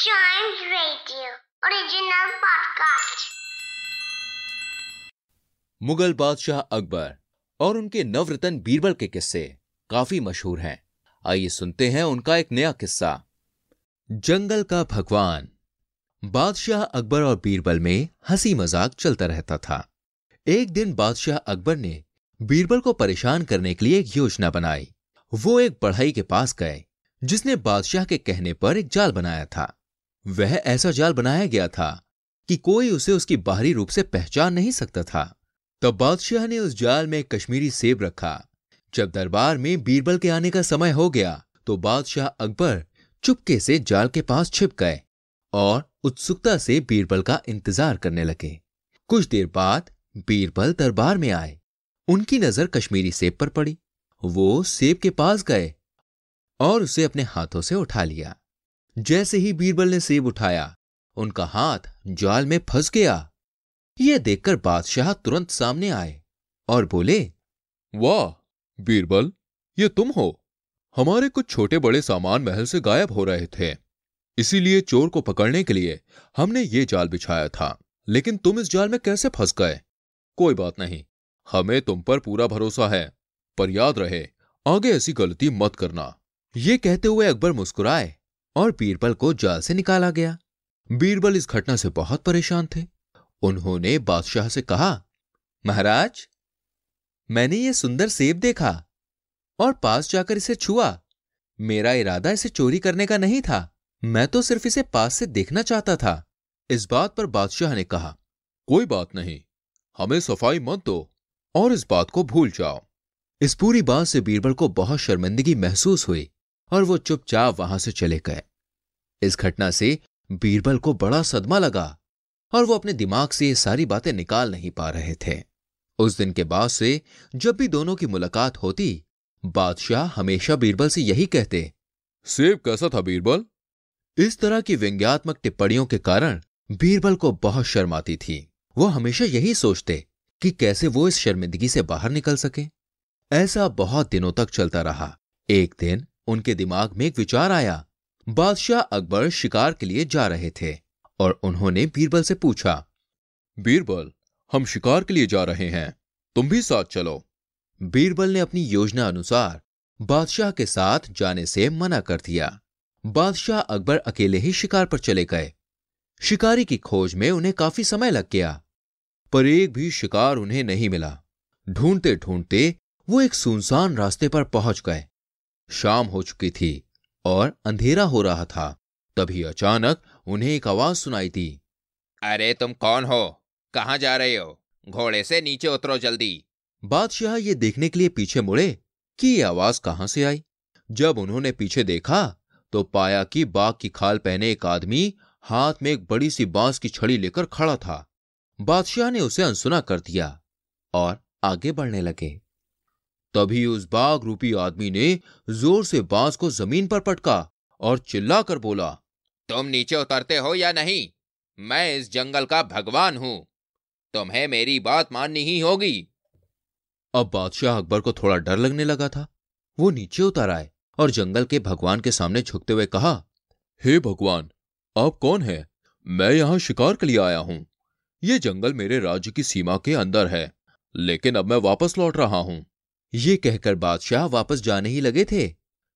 Chimes Radio, original podcast. Mughal बादशाह अकबर और उनके नवरत्न बीरबल के किस्से काफ़ी मशहूर हैं। आइए सुनते हैं उनका एक नया किस्सा। जंगल का भगवान। बादशाह अकबर और बीरबल में हँसी मज़ाक चलता रहता था। एक दिन बादशाह अकबर ने बीरबल को परेशान करने के लिए एक योजना बनाई। वो एक बढ़ई के पास गए, जिसने बादशाह के कहने पर एक जाल बनाया था। वह ऐसा जाल बनाया गया था कि कोई उसे उसकी बाहरी रूप से पहचान नहीं सकता था। तब बादशाह ने उस जाल में कश्मीरी सेब रखा। जब दरबार में बीरबल के आने का समय हो गया तो बादशाह अकबर चुपके से जाल के पास छिप गए और उत्सुकता से बीरबल का इंतज़ार करने लगे। कुछ देर बाद बीरबल दरबार में आए। उनकी नज़र कश्मीरी सेब पर पड़ी। वो सेब के पास गए और उसे अपने हाथों से उठा लिया। जैसे ही बीरबल ने सेब उठाया, उनका हाथ जाल में फंस गया। यह देखकर बादशाह तुरंत सामने आए और बोले, वाह, बीरबल, ये तुम हो। हमारे कुछ छोटे बड़े सामान महल से गायब हो रहे थे। इसीलिए चोर को पकड़ने के लिए हमने ये जाल बिछाया था, लेकिन तुम इस जाल में कैसे फंस गए? कोई बात नहीं, हमें तुम पर पूरा भरोसा है, पर याद रहे, आगे ऐसी गलती मत करना। ये कहते हुए अकबर मुस्कुराए। और बीरबल को जाल से निकाला गया। बीरबल इस घटना से बहुत परेशान थे। उन्होंने बादशाह से कहा, महाराज, मैंने ये सुंदर सेब देखा और पास जाकर इसे छुआ। मेरा इरादा इसे चोरी करने का नहीं था। मैं तो सिर्फ़ इसे पास से देखना चाहता था। इस बात पर बादशाह ने कहा, कोई बात नहीं, हमें सफ़ाई मत दो और इस बात को भूल जाओ। इस पूरी बात से बीरबल को बहुत शर्मिंदगी महसूस हुई। और वो चुपचाप वहाँ से चले गए। इस घटना से बीरबल को बड़ा सदमा लगा और वो अपने दिमाग से ये सारी बातें निकाल नहीं पा रहे थे। उस दिन के बाद से जब भी दोनों की मुलाकात होती बादशाह हमेशा बीरबल से यही कहते सेब कैसा था बीरबल? इस तरह की व्यंग्यात्मक टिप्पणियों के कारण बीरबल को बहुत शर्म आती थी। वो हमेशा यही सोचते कि कैसे वो इस शर्मिंदगी से बाहर निकल सके। ऐसा बहुत दिनों तक चलता रहा। एक दिन उनके दिमाग में एक विचार आया। बादशाह अकबर शिकार के लिए जा रहे थे और उन्होंने बीरबल से पूछा, बीरबल, हम शिकार के लिए जा रहे हैं। तुम भी साथ चलो। बीरबल ने अपनी योजना अनुसार बादशाह के साथ जाने से मना कर दिया। बादशाह अकबर अकेले ही शिकार पर चले गए। शिकारी की खोज में उन्हें काफ़ी समय लग गया, पर एक भी शिकार उन्हें नहीं मिला। ढूंढते ढूंढते वो एक सुनसान रास्ते पर पहुँच गए। शाम हो चुकी थी और अंधेरा हो रहा था। तभी अचानक उन्हें एक आवाज़ सुनाई दी। अरे तुम कौन हो? कहाँ जा रहे हो? घोड़े से नीचे उतरो जल्दी। बादशाह ये देखने के लिए पीछे मुड़े कि ये आवाज़ कहाँ से आई। जब उन्होंने पीछे देखा तो पाया कि बाघ की खाल पहने एक आदमी हाथ में एक बड़ी सी बाँस की छड़ी लेकर खड़ा था। बादशाह ने उसे अनसुना कर दिया और आगे बढ़ने लगे। तभी उस बाघ रूपी आदमी ने ज़ोर से बाँस को ज़मीन पर पटका और चिल्लाकर बोला, तुम नीचे उतरते हो या नहीं? मैं इस जंगल का भगवान हूँ। तुम्हें मेरी बात माननी ही होगी। अब बादशाह अकबर को थोड़ा डर लगने लगा था। वो नीचे उतर आए और जंगल के भगवान के सामने झुकते हुए कहा, हे भगवान, आप कौन है? मैं यहाँ शिकार के लिए आया हूँ। ये जंगल मेरे राज्य की सीमा के अंदर है, लेकिन अब मैं वापस लौट रहा हूँ। ये कहकर बादशाह वापस जाने ही लगे थे।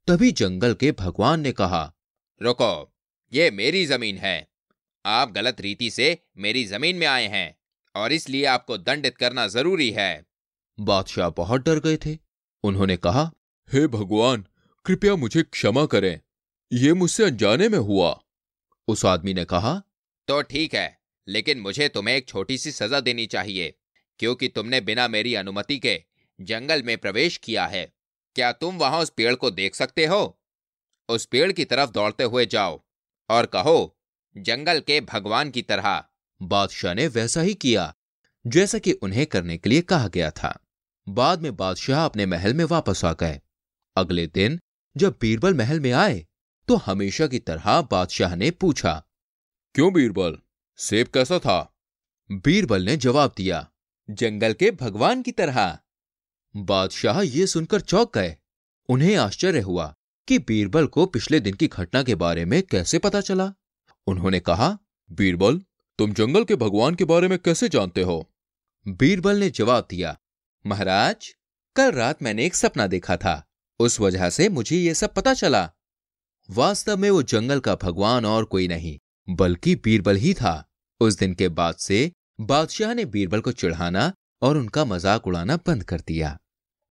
तभी जंगल के भगवान ने कहा रुको ये मेरी ज़मीन है। आप गलत रीति से मेरी ज़मीन में आए हैं और इसलिए आपको दंडित करना ज़रूरी है। बादशाह बहुत डर गए थे। उन्होंने कहा हे भगवान कृपया मुझे क्षमा करें। ये मुझसे अनजाने में हुआ। उस आदमी ने कहा तो ठीक है लेकिन मुझे तुम्हें एक छोटी सी सजा देनी चाहिए क्योंकि तुमने बिना मेरी अनुमति के जंगल में प्रवेश किया है। क्या तुम वहाँ उस पेड़ को देख सकते हो? उस पेड़ की तरफ़ दौड़ते हुए जाओ और कहो, जंगल के भगवान की तरह। बादशाह ने वैसा ही किया, जैसा कि उन्हें करने के लिए कहा गया था। बाद में बादशाह अपने महल में वापस आ गए। अगले दिन जब बीरबल महल में आए तो हमेशा की तरह बादशाह ने पूछा, क्यों बीरबल? सेब कैसा था? बीरबल ने जवाब दिया, जंगल के भगवान की तरह। बादशाह ये सुनकर चौंक गए। उन्हें आश्चर्य हुआ कि बीरबल को पिछले दिन की घटना के बारे में कैसे पता चला। उन्होंने कहा, बीरबल, तुम जंगल के भगवान के बारे में कैसे जानते हो? बीरबल ने जवाब दिया, महाराज, कल रात मैंने एक सपना देखा था। उस वजह से मुझे यह सब पता चला। वास्तव में वो जंगल का भगवान और कोई नहीं, बल्कि बीरबल ही था। उस दिन के बाद से बादशाह ने बीरबल को चिढ़ाना और उनका मज़ाक उड़ाना बंद कर दिया।